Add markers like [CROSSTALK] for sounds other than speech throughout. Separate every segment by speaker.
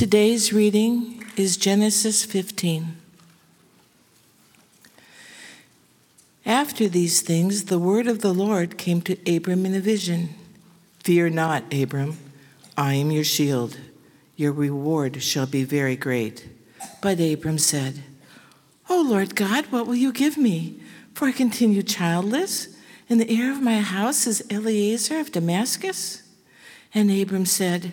Speaker 1: Today's reading is Genesis 15. After these things, the word of the Lord came to Abram in a vision Fear not, Abram, I am your shield. Your reward shall be very great. But Abram said, O Lord God, what will you give me? For I continue childless, and the heir of my house is Eliezer of Damascus. And Abram said,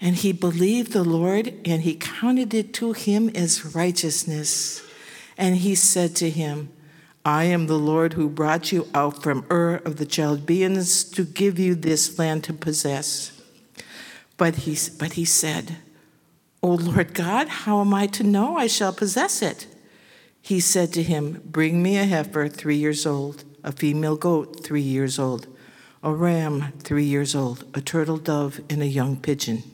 Speaker 1: And he believed the Lord, and he counted it to him as righteousness. And he said to him, I am the Lord who brought you out from Ur of the Chaldeans to give you this land to possess. But he, but he said, O Lord God, how am I to know I shall possess it? He said to him, Bring me a heifer three years old, a female goat three years old, a ram three years old, a turtle dove, and a young pigeon.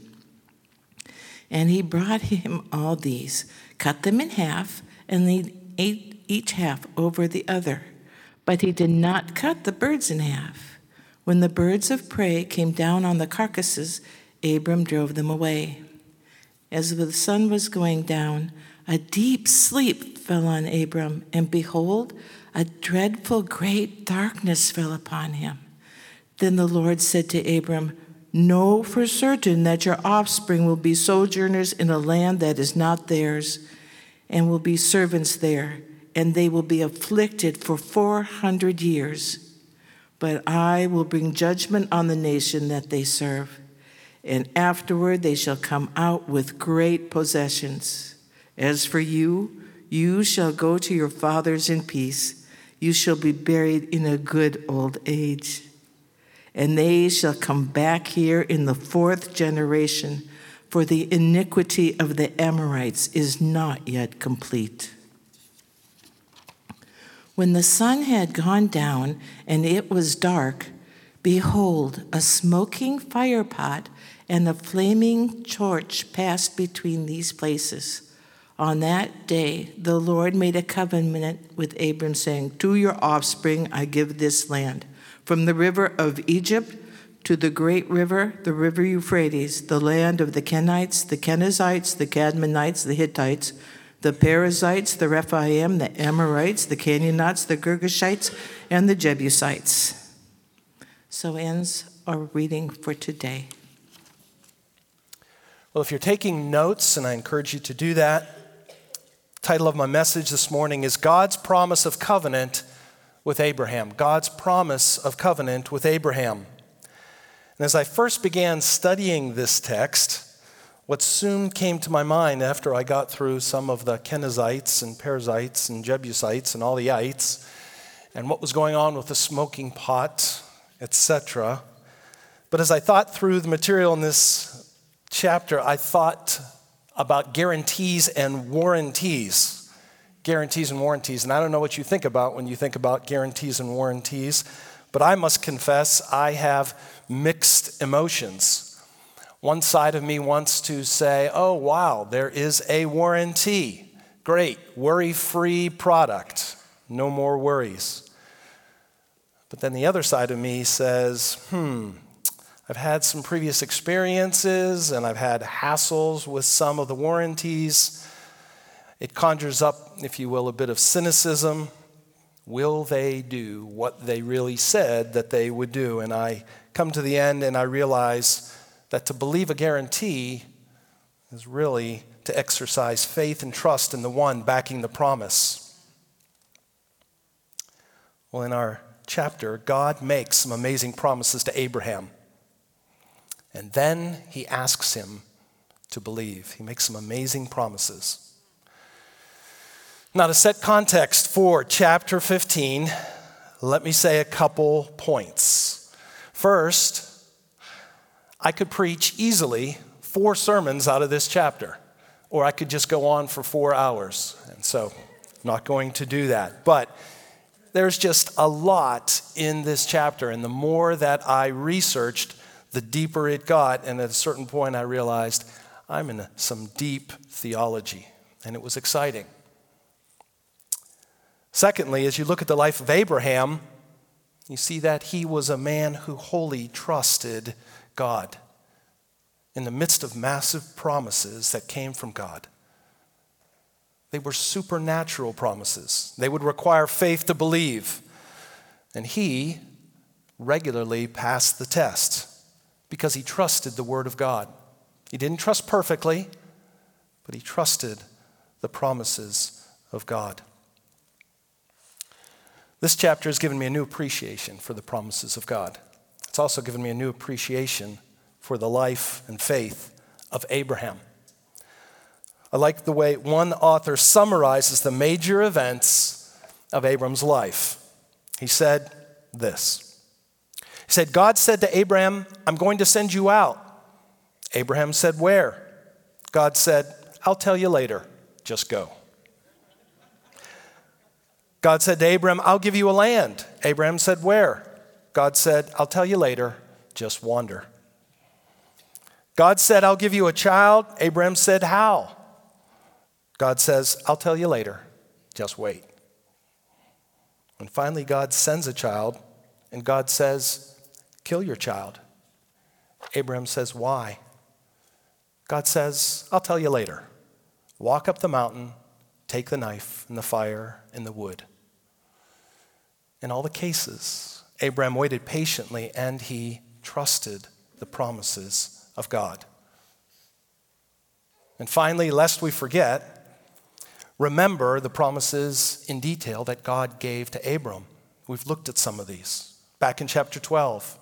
Speaker 1: And he brought him all these, cut them in half, and he ate each half over the other. But he did not cut the birds in half. When the birds of prey came down on the carcasses, Abram drove them away. As the sun was going down, a deep sleep fell on Abram, and behold, a dreadful great darkness fell upon him. Then the Lord said to Abram, Know for certain that your offspring will be sojourners in a land that is not theirs, and will be servants there and they will be afflicted for 400 years. But I will bring judgment on the nation that they serve, and afterward they shall come out with great possessions. As for you, you shall go to your fathers in peace. You shall be buried in a good old age. And they shall come back here in the fourth generation, for the iniquity of the Amorites is not yet complete. When the sun had gone down and it was dark, behold, a smoking firepot and a flaming torch passed between these places. On that day, the Lord made a covenant with Abram, saying, To your offspring I give this land, from the river of Egypt to the great river, the river Euphrates, the land of the Kenites, the Kenizzites, the Kadmonites, the Hittites the Perizzites, the Rephaim, the Amorites, the Canaanites, the Girgashites, and the Jebusites. So ends our reading for today.
Speaker 2: Well, if you're taking notes, and I encourage you to do that, title of my message this morning is God's Promise of Covenant with Abraham. God's Promise of Covenant with Abraham. And as I first began studying this text, what soon came to my mind after I got through some of the Kenizzites and Perizzites and Jebusites and all the ites, and what was going on with the smoking pot, etc. But as I thought through the material in this chapter, I thought about guarantees and warranties. Guarantees and warranties. And I don't know what you think about when you think about guarantees and warranties, but I must confess I have mixed emotions. One side of me wants to say, oh, wow, there is a warranty. Great, worry free product. No more worries. But then the other side of me says, hmm, I've had some previous experiences and I've had hassles with some of the warranties. It conjures up, if you will, a bit of cynicism. Will they do what they really said that they would do? And I come to the end and I realize that to believe a guarantee is really to exercise faith and trust in the one backing the promise. Well, in our chapter, God makes some amazing promises to Abraham. And then he asks him to believe. He makes some amazing promises. Now, to set context for chapter 15, let me say a couple points. First, I could preach easily four sermons out of this chapter or I could just go on for four hours. And so, not going to do that. But there's just a lot in this chapter. And the more that I researched, the deeper it got. And at a certain point, I realized I'm in some deep theology. And it was exciting. Secondly, as you look at the life of Abraham, you see that he was a man who wholly trusted God in the midst of massive promises that came from God. They were supernatural promises. They would require faith to believe. And he regularly passed the test because he trusted the Word of God. He didn't trust perfectly, but he trusted the promises of God. This chapter has given me a new appreciation for the promises of God. It's also given me a new appreciation for the life and faith of Abraham. I like the way one author summarizes the major events of Abram's life. He said this He said, God said to Abraham, I'm going to send you out. Abraham said, Where? God said, I'll tell you later. Just go. God said to Abraham, I'll give you a land. Abraham said, Where? God said, I'll tell you later. Just wander. God said, I'll give you a child. Abraham said, How? God says, I'll tell you later. Just wait. And finally, God sends a child, and God says, Kill your child. Abraham says, Why? God says, I'll tell you later. Walk up the mountain, take the knife and the fire and the wood. In all the cases, Abraham waited patiently and he trusted the promises of God. And finally, lest we forget, remember the promises in detail that God gave to Abram. We've looked at some of these back in chapter 12.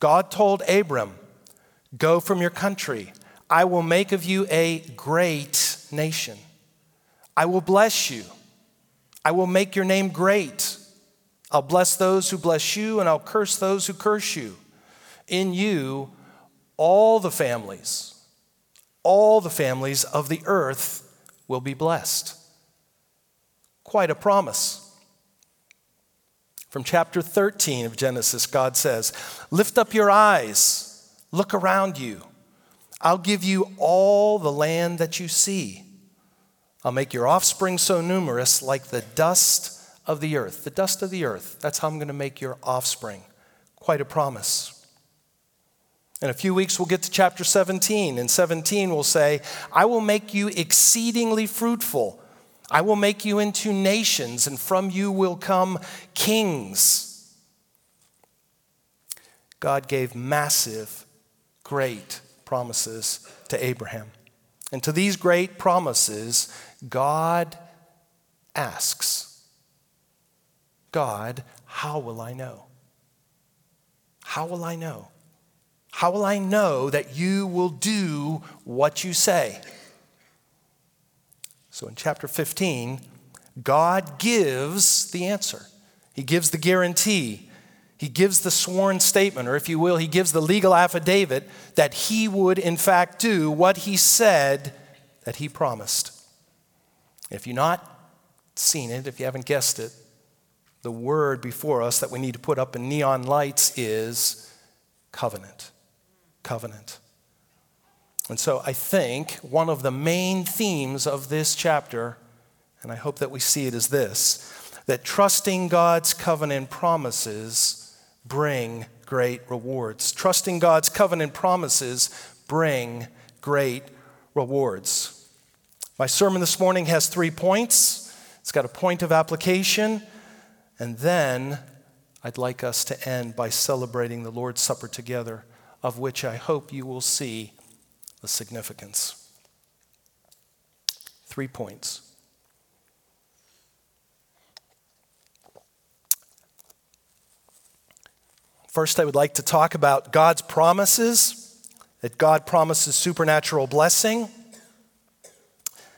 Speaker 2: God told Abram, Go from your country. I will make of you a great nation. I will bless you. I will make your name great. I'll bless those who bless you, and I'll curse those who curse you. In you, all the families, all the families of the earth will be blessed. Quite a promise. From chapter 13 of Genesis, God says, Lift up your eyes, look around you. I'll give you all the land that you see. I'll make your offspring so numerous like the dust of the earth. The dust of the earth. That's how I'm going to make your offspring. Quite a promise. In a few weeks, we'll get to chapter 17. In 17, we'll say, I will make you exceedingly fruitful. I will make you into nations, and from you will come kings. God gave massive, great promises to Abraham. And to these great promises, God asks, God, how will I know? How will I know? How will I know that you will do what you say? So in chapter 15, God gives the answer. He gives the guarantee. He gives the sworn statement, or if you will, he gives the legal affidavit that he would, in fact, do what he said that he promised. If you've not seen it, if you haven't guessed it, the word before us that we need to put up in neon lights is covenant covenant. And so I think one of the main themes of this chapter, and I hope that we see it as this that trusting God's covenant promises bring great rewards. Trusting God's covenant promises bring great rewards. My sermon this morning has three points. It's got a point of application, and then I'd like us to end by celebrating the Lord's Supper together of which I hope you will see the significance. Three points. First, I would like to talk about God's promises, that God promises supernatural blessing.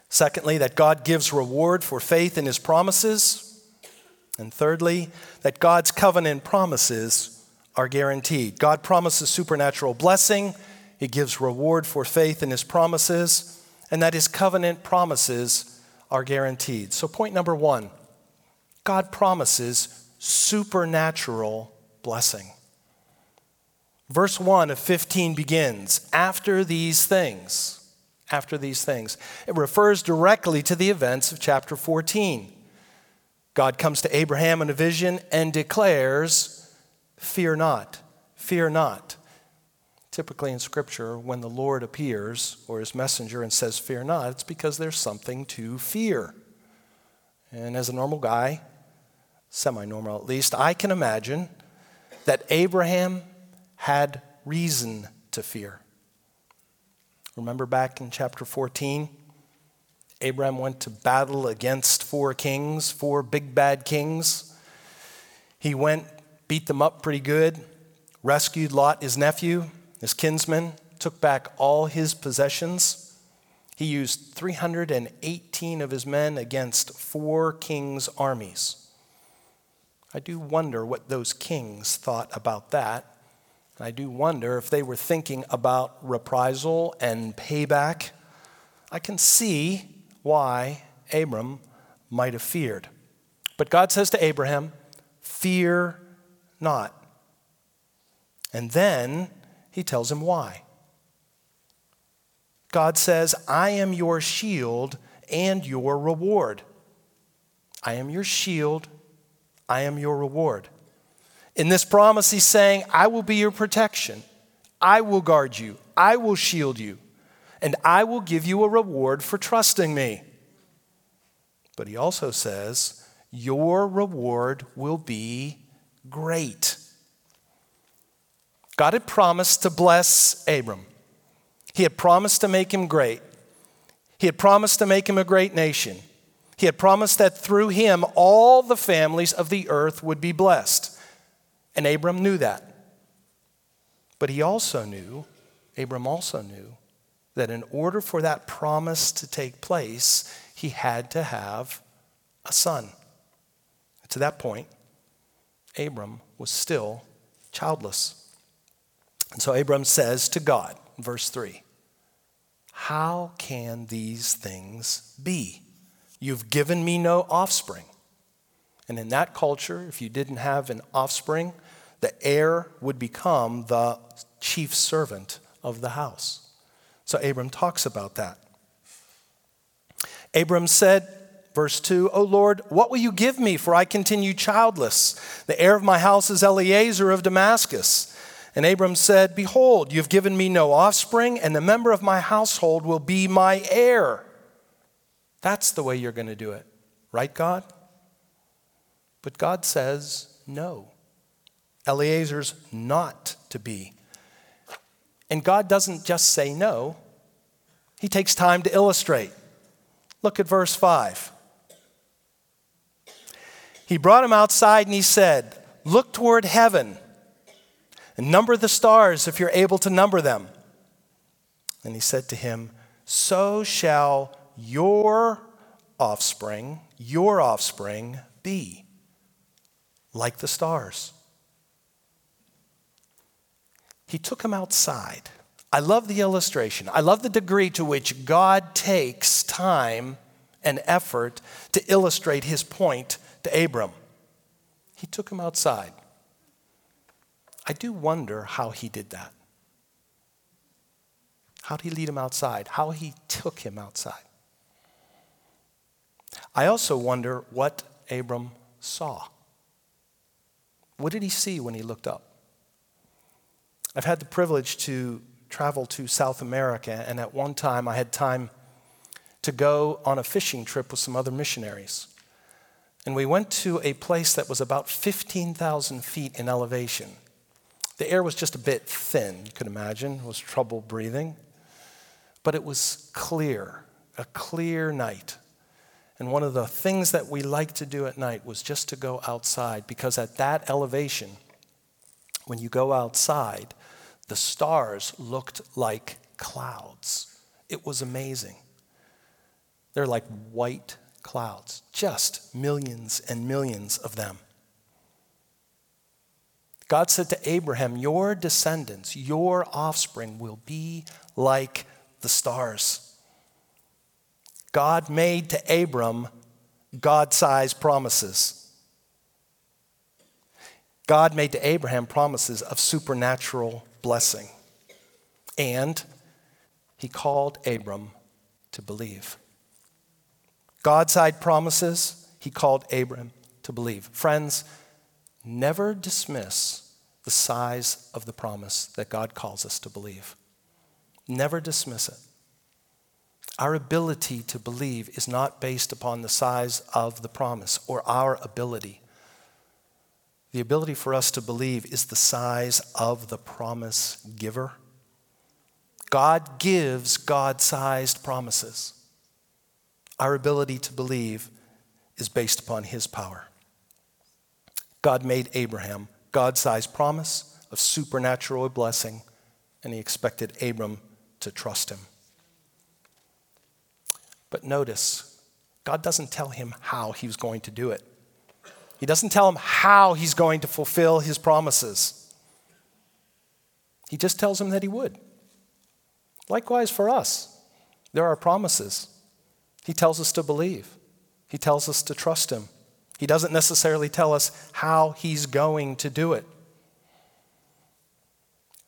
Speaker 2: Secondly, that God gives reward for faith in his promises. And thirdly, that God's covenant promises are guaranteed. God promises supernatural blessing, He gives reward for faith in His promises, and that his covenant promises are guaranteed. So, point number one God promises supernatural blessing. Verse 1 of 15 begins after these things. After these things. It refers directly to the events of chapter 14. God comes to Abraham in a vision and declares, Fear not, fear not. Typically in Scripture, when the Lord appears or his messenger and says, Fear not, it's because there's something to fear. And as a normal guy, semi normal at least, I can imagine that Abraham had reason to fear. Remember back in chapter 14? Abraham went to battle against four kings, four big bad kings. He went, beat them up pretty good, rescued Lot, his nephew, his kinsman, took back all his possessions. He used 318 of his men against four kings' armies. I do wonder what those kings thought about that. I do wonder if they were thinking about reprisal and payback. I can see why Abram might have feared. But God says to Abraham, Fear not. And then he tells him why. God says, I am your shield and your reward. I am your shield, I am your reward. In this promise, he's saying, I will be your protection, I will guard you, I will shield you, and I will give you a reward for trusting me. But he also says, Your reward will be great. God had promised to bless Abram. He had promised to make him great. He had promised to make him a great nation. He had promised that through him all the families of the earth would be blessed. And Abram knew that. But he also knew, Abram also knew, that in order for that promise to take place, he had to have a son. To that point, Abram was still childless. And so Abram says to God, verse 3, How can these things be? You've given me no offspring. And in that culture, if you didn't have an offspring, the heir would become the chief servant of the house. So Abram talks about that. Abram said, verse 2, O Lord, what will you give me, for I continue childless? The heir of my house is Eliezer of Damascus. And Abram said, Behold, you've given me no offspring, and the member of my household will be my heir. That's the way you're going to do it, right, God? But God says, No. Eliezer's not to be. And God doesn't just say no, He takes time to illustrate. Look at verse 5. He brought him outside and he said, Look toward heaven and number the stars if you're able to number them. And he said to him, So shall your offspring, your offspring be like the stars. He took him outside. I love the illustration. I love the degree to which God takes time and effort to illustrate his point to Abram. He took him outside. I do wonder how he did that. How did he lead him outside? How he took him outside. I also wonder what Abram saw. What did he see when he looked up? I've had the privilege to travel to South America, and at one time I had time to go on a fishing trip with some other missionaries. And we went to a place that was about 15,000 feet in elevation. The air was just a bit thin, you could imagine. It was trouble breathing. But it was clear, a clear night. And one of the things that we liked to do at night was just to go outside because at that elevation, when you go outside, the stars looked like clouds. It was amazing. They're like white clouds, just millions and millions of them. God said to Abraham, Your descendants, your offspring will be like the stars. God made to Abram God sized promises. God made to Abraham promises of supernatural blessing. And he called Abram to believe. God side promises, he called Abram to believe. Friends, never dismiss the size of the promise that God calls us to believe. Never dismiss it. Our ability to believe is not based upon the size of the promise or our ability. The ability for us to believe is the size of the promise giver. God gives God sized promises. Our ability to believe is based upon his power. God made Abraham God sized promise of supernatural blessing, and he expected Abram to trust him. But notice, God doesn't tell him how he was going to do it. He doesn't tell him how he's going to fulfill his promises. He just tells him that he would. Likewise for us, there are promises. He tells us to believe, he tells us to trust him. He doesn't necessarily tell us how he's going to do it.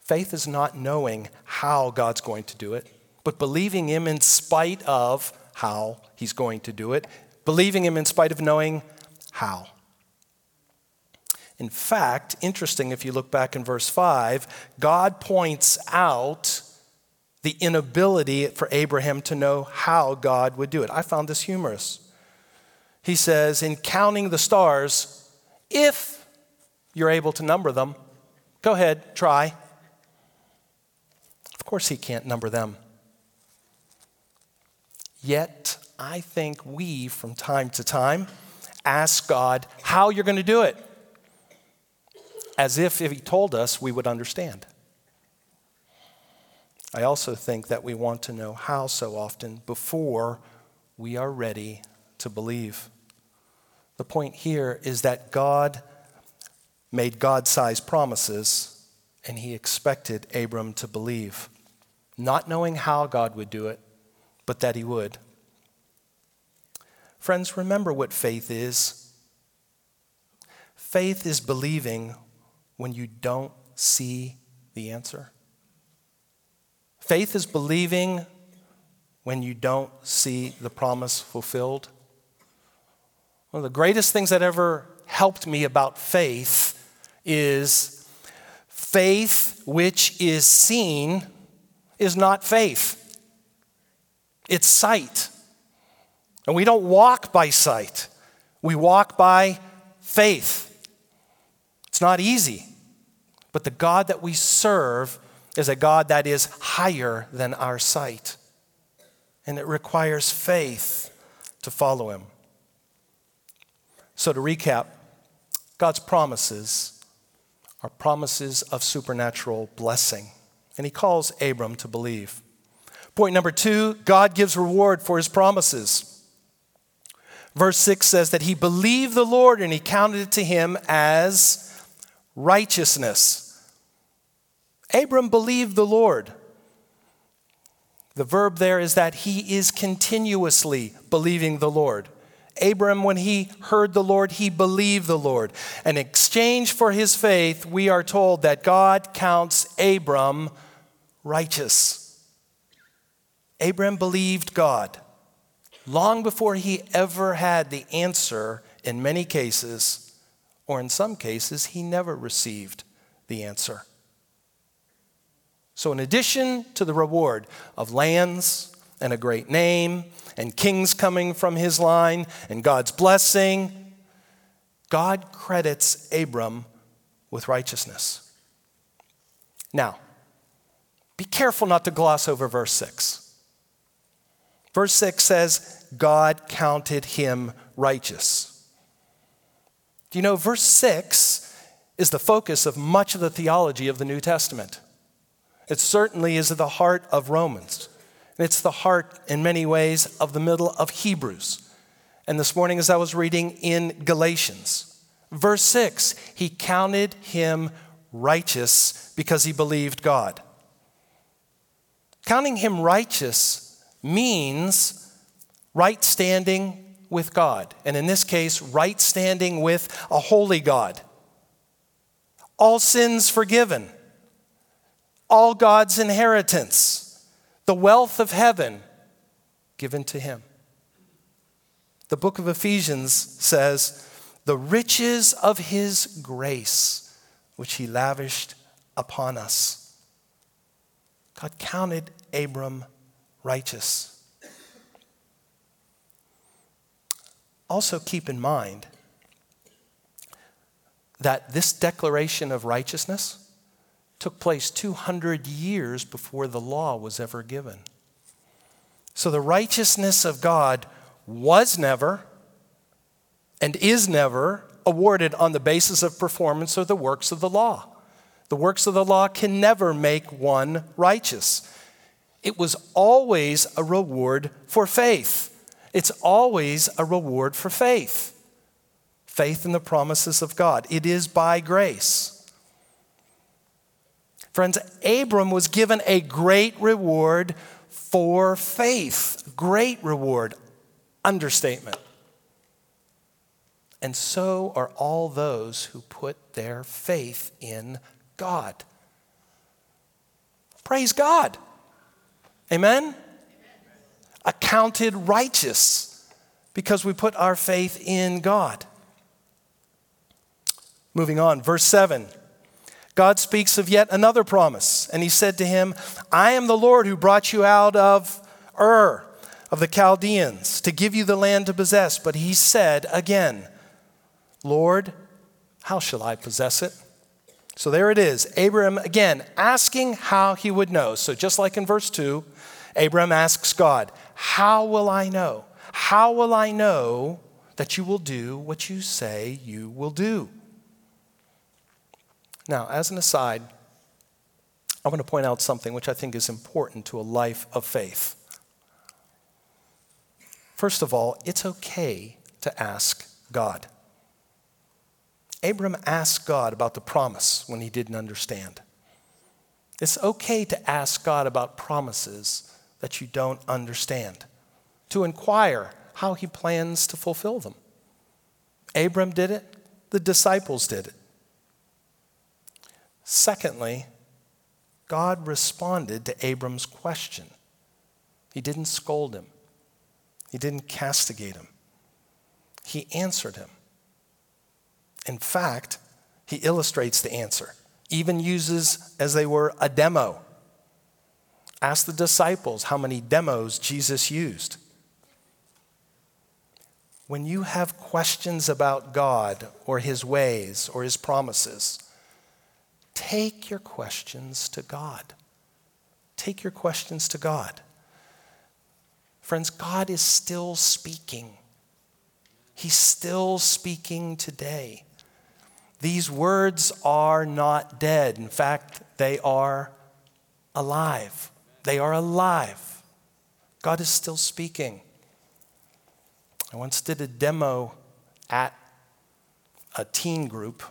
Speaker 2: Faith is not knowing how God's going to do it, but believing him in spite of how he's going to do it, believing him in spite of knowing how. In fact, interesting if you look back in verse 5, God points out the inability for Abraham to know how God would do it. I found this humorous. He says, in counting the stars, if you're able to number them, go ahead, try. Of course, he can't number them. Yet, I think we, from time to time, ask God how you're going to do it, as if if He told us, we would understand. I also think that we want to know how so often before we are ready to believe. The point here is that God made God sized promises and he expected Abram to believe, not knowing how God would do it, but that he would. Friends, remember what faith is. Faith is believing when you don't see the answer. Faith is believing when you don't see the promise fulfilled. One of the greatest things that ever helped me about faith is faith which is seen is not faith. It's sight. And we don't walk by sight, we walk by faith. It's not easy, but the God that we serve is a God that is higher than our sight. And it requires faith to follow him. So, to recap, God's promises are promises of supernatural blessing. And he calls Abram to believe. Point number two God gives reward for his promises. Verse 6 says that he believed the Lord and he counted it to him as righteousness. Abram believed the Lord. The verb there is that he is continuously believing the Lord. Abram, when he heard the Lord, he believed the Lord. In exchange for his faith, we are told that God counts Abram righteous. Abram believed God long before he ever had the answer in many cases, or in some cases, he never received the answer. So, in addition to the reward of lands and a great name and kings coming from his line and God's blessing, God credits Abram with righteousness. Now, be careful not to gloss over verse 6. Verse 6 says, God counted him righteous. Do you know, verse 6 is the focus of much of the theology of the New Testament. It certainly is at the heart of Romans. And it's the heart, in many ways, of the middle of Hebrews. And this morning, as I was reading in Galatians, verse 6, he counted him righteous because he believed God. Counting him righteous means right standing with God. And in this case, right standing with a holy God. All sins forgiven. All God's inheritance. The wealth of heaven given to him. The book of Ephesians says, the riches of his grace, which he lavished upon us. God counted Abram righteous. Also, keep in mind that this declaration of righteousness took place 200 years before the law was ever given. So the righteousness of God was never and is never awarded on the basis of performance or the works of the law. The works of the law can never make one righteous. It was always a reward for faith. It's always a reward for faith. Faith in the promises of God. It is by grace. Friends, Abram was given a great reward for faith. Great reward. Understatement. And so are all those who put their faith in God. Praise God. Amen? Accounted righteous because we put our faith in God. Moving on, verse 7. God speaks of yet another promise, and he said to him, I am the Lord who brought you out of Ur of the Chaldeans to give you the land to possess. But he said again, Lord, how shall I possess it? So there it is. Abraham again asking how he would know. So just like in verse 2, Abraham asks God, How will I know? How will I know that you will do what you say you will do? Now, as an aside, I want to point out something which I think is important to a life of faith. First of all, it's okay to ask God. Abram asked God about the promise when he didn't understand. It's okay to ask God about promises that you don't understand, to inquire how he plans to fulfill them. Abram did it, the disciples did it. Secondly, God responded to Abram's question. He didn't scold him, he didn't castigate him, he answered him. In fact, he illustrates the answer, even uses, as they were, a demo. Ask the disciples how many demos Jesus used. When you have questions about God or his ways or his promises, take your questions to God. Take your questions to God. Friends, God is still speaking. He's still speaking today. These words are not dead. In fact, they are alive. They are alive. God is still speaking. I once did a demo at a teen group,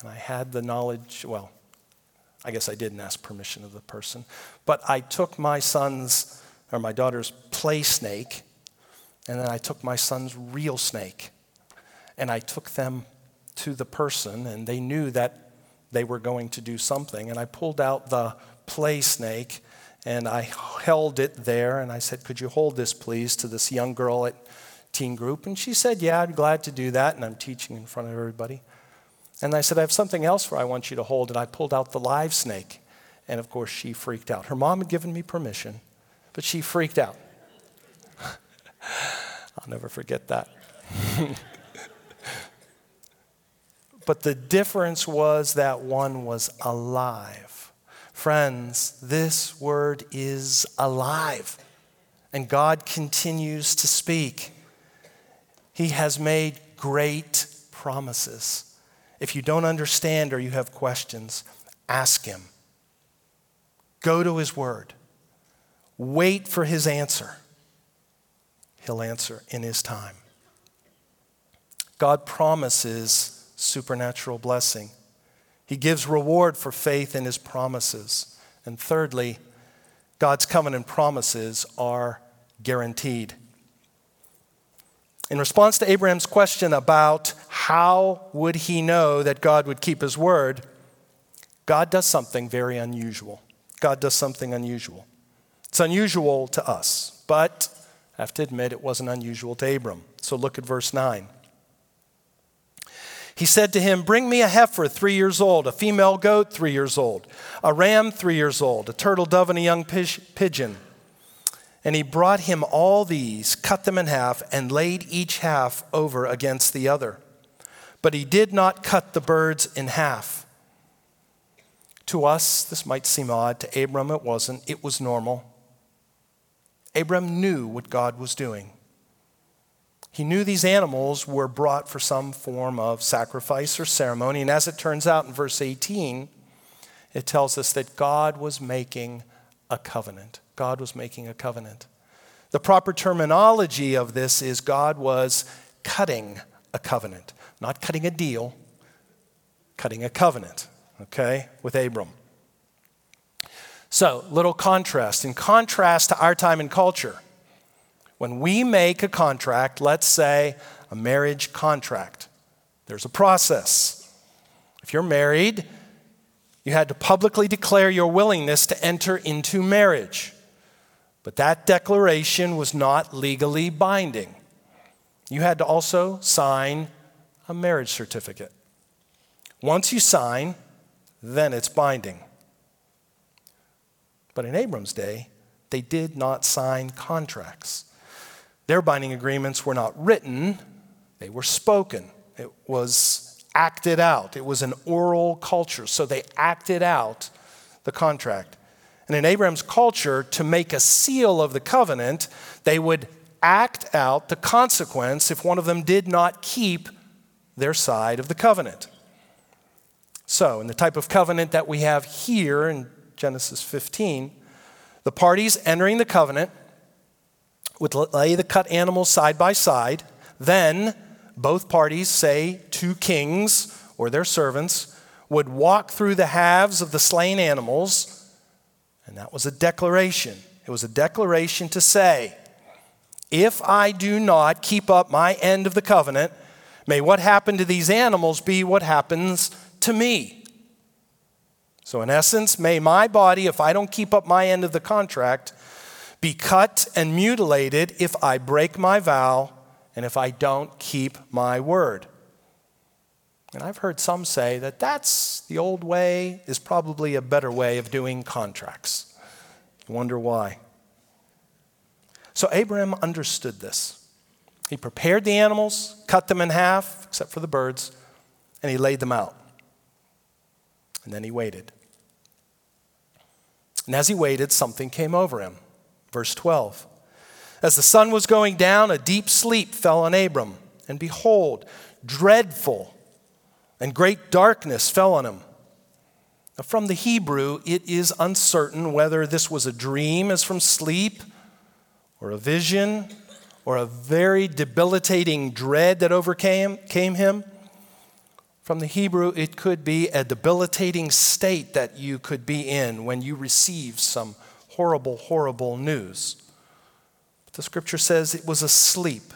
Speaker 2: and I had the knowledge, well, I guess I didn't ask permission of the person, but I took my son's or my daughter's play snake, and then I took my son's real snake, and I took them to the person, and they knew that they were going to do something. And I pulled out the play snake and I held it there and I said, Could you hold this, please, to this young girl at teen group? And she said, Yeah, I'm glad to do that. And I'm teaching in front of everybody. And I said, I have something else where I want you to hold. And I pulled out the live snake. And of course, she freaked out. Her mom had given me permission, but she freaked out. [LAUGHS] I'll never forget that. [LAUGHS] but the difference was that one was alive. Friends, this word is alive, and God continues to speak. He has made great promises. If you don't understand or you have questions, ask Him. Go to His Word. Wait for His answer. He'll answer in His time. God promises supernatural blessing. He gives reward for faith in his promises. And thirdly, God's covenant promises are guaranteed. In response to Abraham's question about how would he know that God would keep his word, God does something very unusual. God does something unusual. It's unusual to us, but I have to admit it wasn't unusual to Abram. So look at verse 9. He said to him, Bring me a heifer three years old, a female goat three years old, a ram three years old, a turtle dove, and a young pigeon. And he brought him all these, cut them in half, and laid each half over against the other. But he did not cut the birds in half. To us, this might seem odd. To Abram, it wasn't. It was normal. Abram knew what God was doing. He knew these animals were brought for some form of sacrifice or ceremony. And as it turns out in verse 18, it tells us that God was making a covenant. God was making a covenant. The proper terminology of this is God was cutting a covenant, not cutting a deal, cutting a covenant, okay, with Abram. So, little contrast. In contrast to our time and culture, when we make a contract, let's say a marriage contract, there's a process. If you're married, you had to publicly declare your willingness to enter into marriage. But that declaration was not legally binding. You had to also sign a marriage certificate. Once you sign, then it's binding. But in Abram's day, they did not sign contracts. Their binding agreements were not written, they were spoken. It was acted out. It was an oral culture, so they acted out the contract. And in Abraham's culture, to make a seal of the covenant, they would act out the consequence if one of them did not keep their side of the covenant. So, in the type of covenant that we have here in Genesis 15, the parties entering the covenant would lay the cut animals side by side. Then, both parties, say two kings or their servants, would walk through the halves of the slain animals and that was a declaration. It was a declaration to say, if I do not keep up my end of the covenant, may what happened to these animals be what happens to me. So, in essence, may my body, if I don't keep up my end of the contract, be cut and mutilated if I break my vow and if I don't keep my word. And I've heard some say that that's the old way, is probably a better way of doing contracts. You wonder why. So Abraham understood this. He prepared the animals, cut them in half, except for the birds, and he laid them out. And then he waited. And as he waited, something came over him. Verse 12. As the sun was going down, a deep sleep fell on Abram, and behold, dreadful and great darkness fell on him. Now, from the Hebrew, it is uncertain whether this was a dream as from sleep, or a vision, or a very debilitating dread that overcame came him. From the Hebrew, it could be a debilitating state that you could be in when you receive some horrible, horrible news. But the scripture says it was asleep.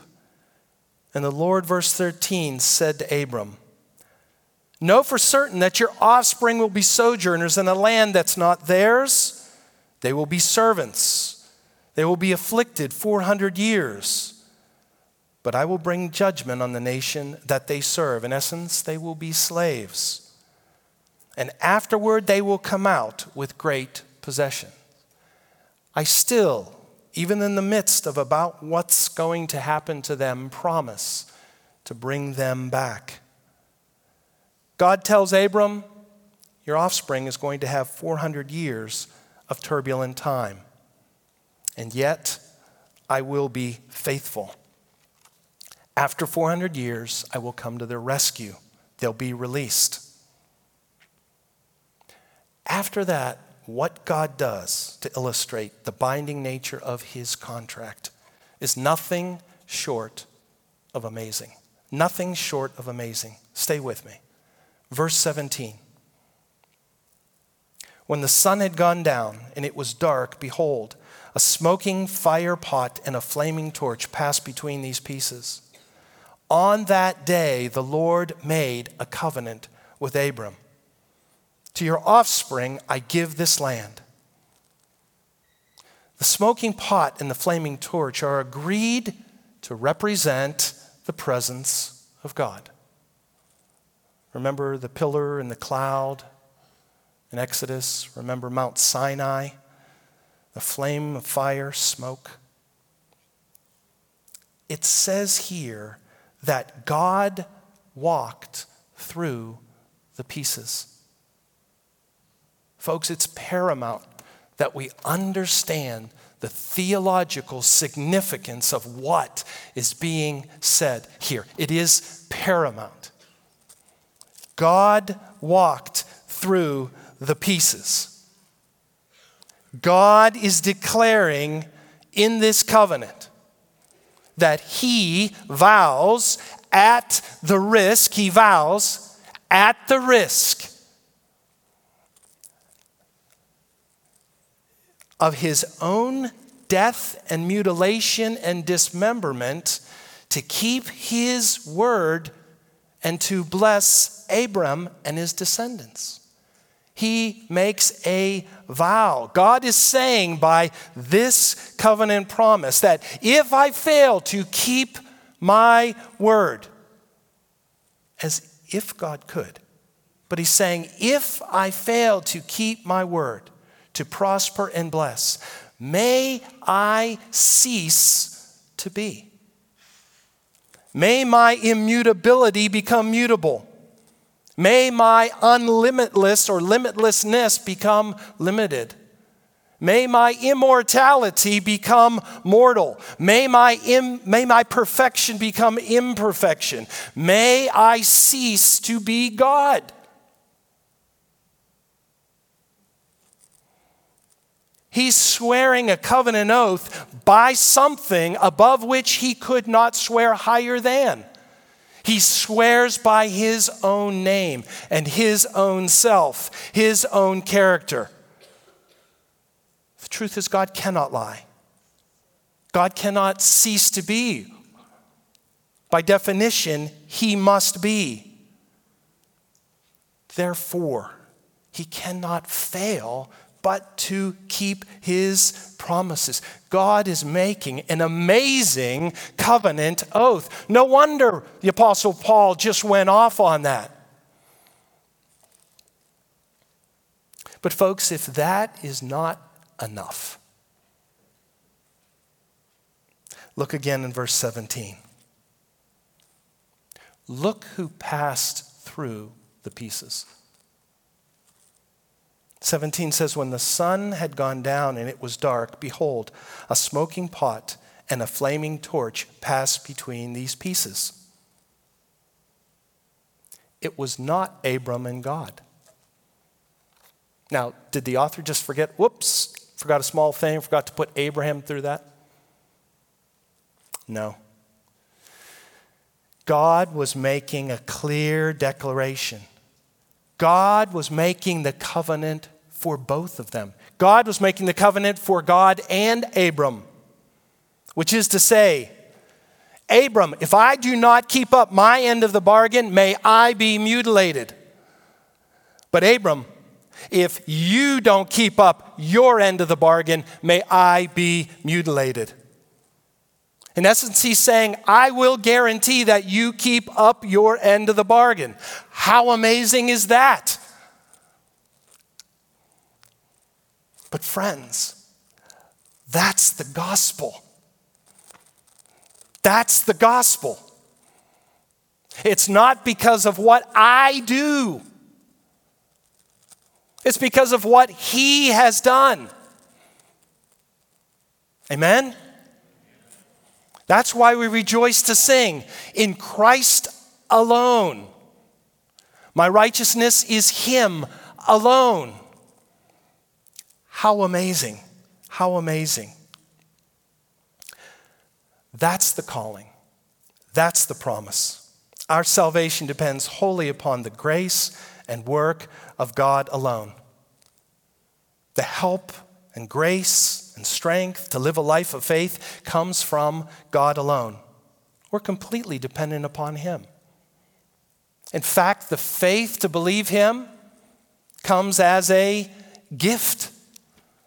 Speaker 2: And the Lord, verse 13, said to Abram, Know for certain that your offspring will be sojourners in a land that's not theirs. They will be servants. They will be afflicted 400 years. But I will bring judgment on the nation that they serve. In essence, they will be slaves. And afterward, they will come out with great possession. I still, even in the midst of about what's going to happen to them, promise to bring them back. God tells Abram, Your offspring is going to have 400 years of turbulent time. And yet, I will be faithful. After 400 years, I will come to their rescue. They'll be released. After that, what God does to illustrate the binding nature of his contract is nothing short of amazing. Nothing short of amazing. Stay with me. Verse 17. When the sun had gone down and it was dark, behold, a smoking fire pot and a flaming torch passed between these pieces. On that day, the Lord made a covenant with Abram. To your offspring, I give this land. The smoking pot and the flaming torch are agreed to represent the presence of God. Remember the pillar and the cloud in Exodus? Remember Mount Sinai, the flame of fire, smoke? It says here that God walked through the pieces. Folks, it's paramount that we understand the theological significance of what is being said here. It is paramount. God walked through the pieces. God is declaring in this covenant that he vows at the risk, he vows at the risk of his own death and mutilation and dismemberment to keep his word and to bless Abram and his descendants. He makes a vow. God is saying by this covenant promise that if I fail to keep my word, as if God could, but he's saying, if I fail to keep my word, to prosper and bless, may I cease to be. May my immutability become mutable. May my unlimitless or limitlessness become limited. May my immortality become mortal. May my, Im, may my perfection become imperfection. May I cease to be God. He's swearing a covenant oath by something above which he could not swear higher than. He swears by his own name and his own self, his own character. The truth is, God cannot lie. God cannot cease to be. By definition, he must be. Therefore, he cannot fail but to keep his promises. God is making an amazing covenant oath. No wonder the Apostle Paul just went off on that. But, folks, if that is not enough, look again in verse 17. Look who passed through the pieces. 17 says, When the sun had gone down and it was dark, behold, a smoking pot and a flaming torch passed between these pieces. It was not Abram and God. Now, did the author just forget? Whoops, forgot a small thing, forgot to put Abraham through that? No. God was making a clear declaration. God was making the covenant for both of them. God was making the covenant for God and Abram, which is to say, Abram, if I do not keep up my end of the bargain, may I be mutilated. But Abram, if you don't keep up your end of the bargain, may I be mutilated. In essence, he's saying, I will guarantee that you keep up your end of the bargain. How amazing is that? But, friends, that's the gospel. That's the gospel. It's not because of what I do, it's because of what He has done. Amen? That's why we rejoice to sing in Christ alone. My righteousness is Him alone. How amazing! How amazing. That's the calling. That's the promise. Our salvation depends wholly upon the grace and work of God alone. The help and grace and strength to live a life of faith comes from God alone. We're completely dependent upon Him. In fact, the faith to believe Him comes as a gift.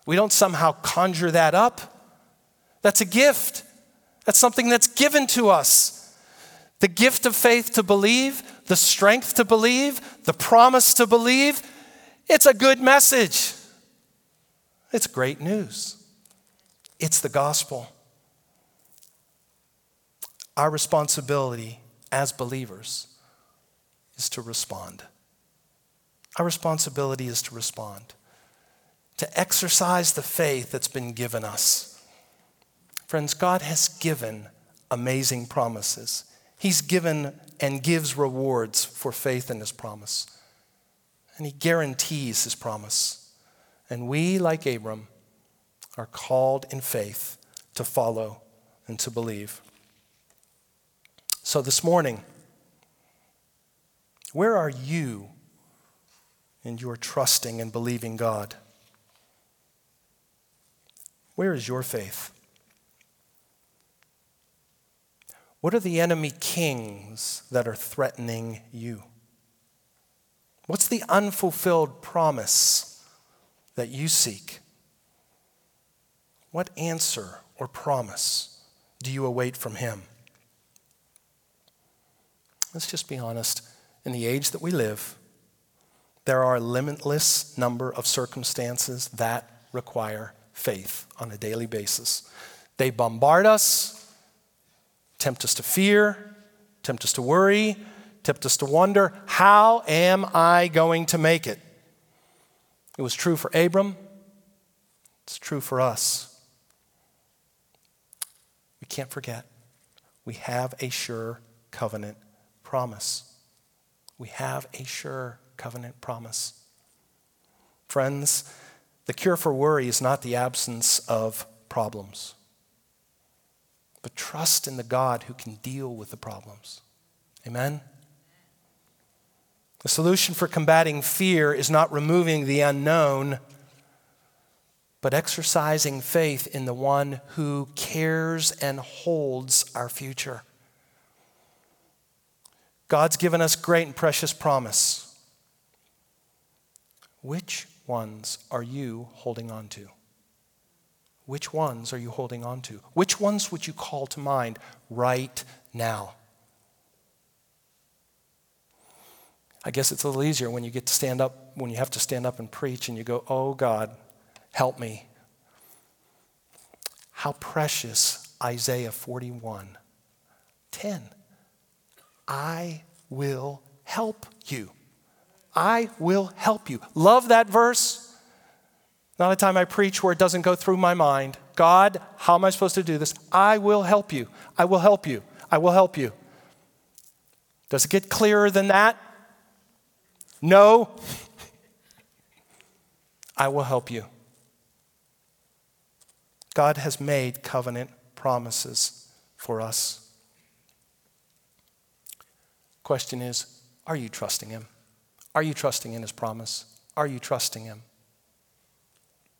Speaker 2: We don't somehow conjure that up. That's a gift. That's something that's given to us. The gift of faith to believe, the strength to believe, the promise to believe, it's a good message. It's great news. It's the gospel. Our responsibility as believers is to respond. Our responsibility is to respond, to exercise the faith that's been given us. Friends, God has given amazing promises. He's given and gives rewards for faith in His promise. And He guarantees His promise. And we, like Abram, are called in faith to follow and to believe. So this morning, where are you in your trusting and believing God? Where is your faith? What are the enemy kings that are threatening you? What's the unfulfilled promise that you seek? What answer or promise do you await from him? Let's just be honest. In the age that we live, there are a limitless number of circumstances that require faith on a daily basis. They bombard us, tempt us to fear, tempt us to worry, tempt us to wonder how am I going to make it? It was true for Abram, it's true for us. We can't forget, we have a sure covenant promise. We have a sure covenant promise. Friends, the cure for worry is not the absence of problems but trust in the God who can deal with the problems. Amen? The solution for combating fear is not removing the unknown, but exercising faith in the one who cares and holds our future. God's given us great and precious promise. Which ones are you holding on to? Which ones are you holding on to? Which ones would you call to mind right now? I guess it's a little easier when you get to stand up, when you have to stand up and preach and you go, Oh God, help me. How precious Isaiah 41 10. I will help you. I will help you. Love that verse. Not a time I preach where it doesn't go through my mind. God, how am I supposed to do this? I will help you. I will help you. I will help you. Does it get clearer than that? No. [LAUGHS] I will help you. God has made covenant promises for us. Question is Are you trusting Him? Are you trusting in His promise? Are you trusting Him?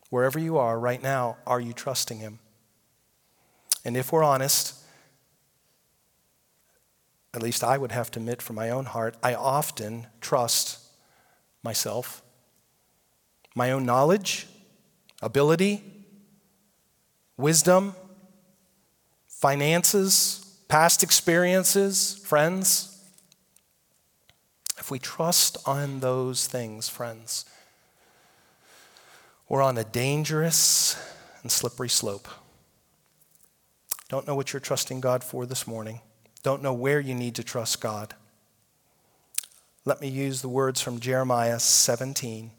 Speaker 2: Wherever you are right now, are you trusting Him? And if we're honest, at least I would have to admit from my own heart, I often trust myself, my own knowledge, ability, wisdom, finances, past experiences, friends. If we trust on those things, friends, we're on a dangerous and slippery slope. Don't know what you're trusting God for this morning. Don't know where you need to trust God. Let me use the words from Jeremiah 17.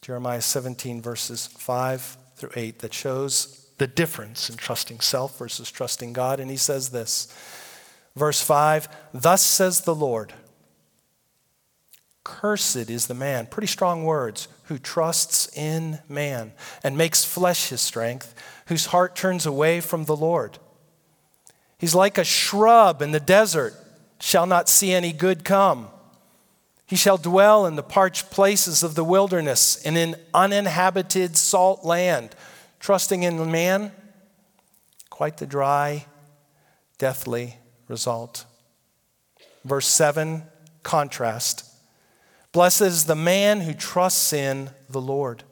Speaker 2: Jeremiah 17, verses 5 through 8, that shows the difference in trusting self versus trusting God. And he says this Verse 5 Thus says the Lord. Cursed is the man, pretty strong words, who trusts in man and makes flesh his strength, whose heart turns away from the Lord. He's like a shrub in the desert, shall not see any good come. He shall dwell in the parched places of the wilderness and in uninhabited salt land, trusting in man, quite the dry, deathly result. Verse 7, contrast. Blessed is the man who trusts in the Lord,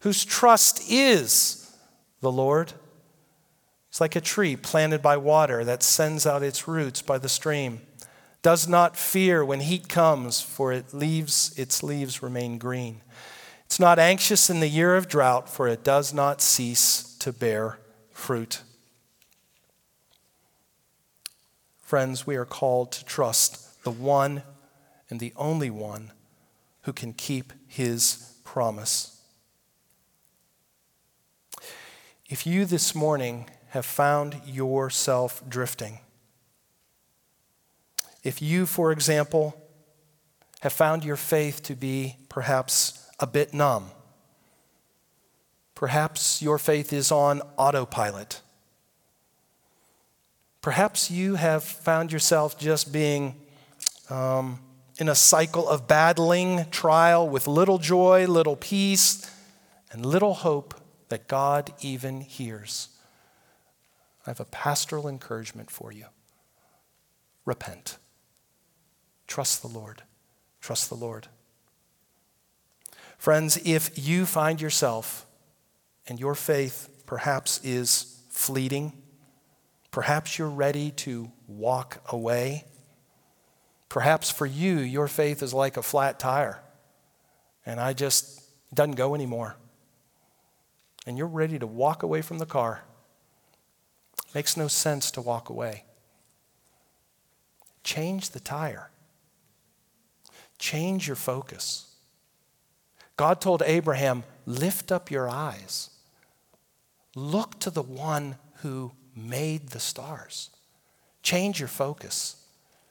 Speaker 2: whose trust is the Lord. It's like a tree planted by water that sends out its roots by the stream. Does not fear when heat comes, for it leaves its leaves remain green. It's not anxious in the year of drought, for it does not cease to bear fruit. Friends, we are called to trust the one and the only one who can keep his promise. If you this morning have found yourself drifting, if you, for example, have found your faith to be perhaps a bit numb, perhaps your faith is on autopilot Perhaps you have found yourself just being um, in a cycle of battling trial with little joy, little peace, and little hope that God even hears. I have a pastoral encouragement for you repent. Trust the Lord. Trust the Lord. Friends, if you find yourself and your faith perhaps is fleeting, Perhaps you're ready to walk away. Perhaps for you, your faith is like a flat tire, and I just doesn't go anymore. And you're ready to walk away from the car. Makes no sense to walk away. Change the tire. Change your focus. God told Abraham, Lift up your eyes. Look to the one who made the stars. Change your focus.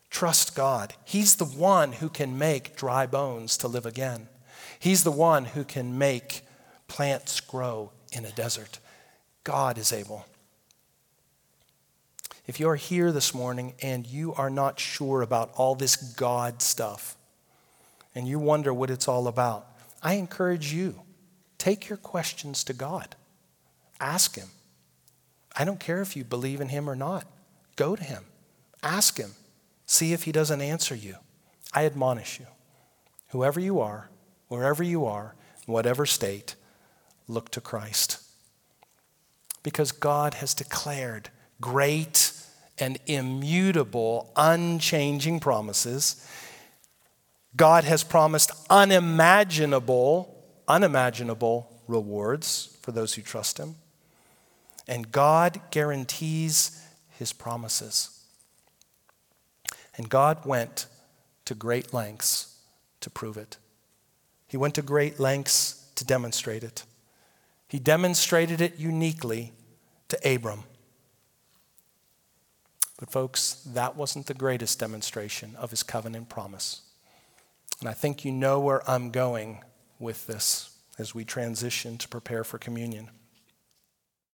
Speaker 2: Trust God. He's the one who can make dry bones to live again. He's the one who can make plants grow in a desert. God is able. If you're here this morning and you are not sure about all this God stuff and you wonder what it's all about, I encourage you take your questions to God. Ask Him. I don't care if you believe in him or not. Go to him, ask him, see if he doesn't answer you. I admonish you. Whoever you are, wherever you are, whatever state, look to Christ. Because God has declared great and immutable, unchanging promises. God has promised unimaginable, unimaginable rewards for those who trust Him. And God guarantees his promises. And God went to great lengths to prove it. He went to great lengths to demonstrate it. He demonstrated it uniquely to Abram. But, folks, that wasn't the greatest demonstration of his covenant promise. And I think you know where I'm going with this as we transition to prepare for communion.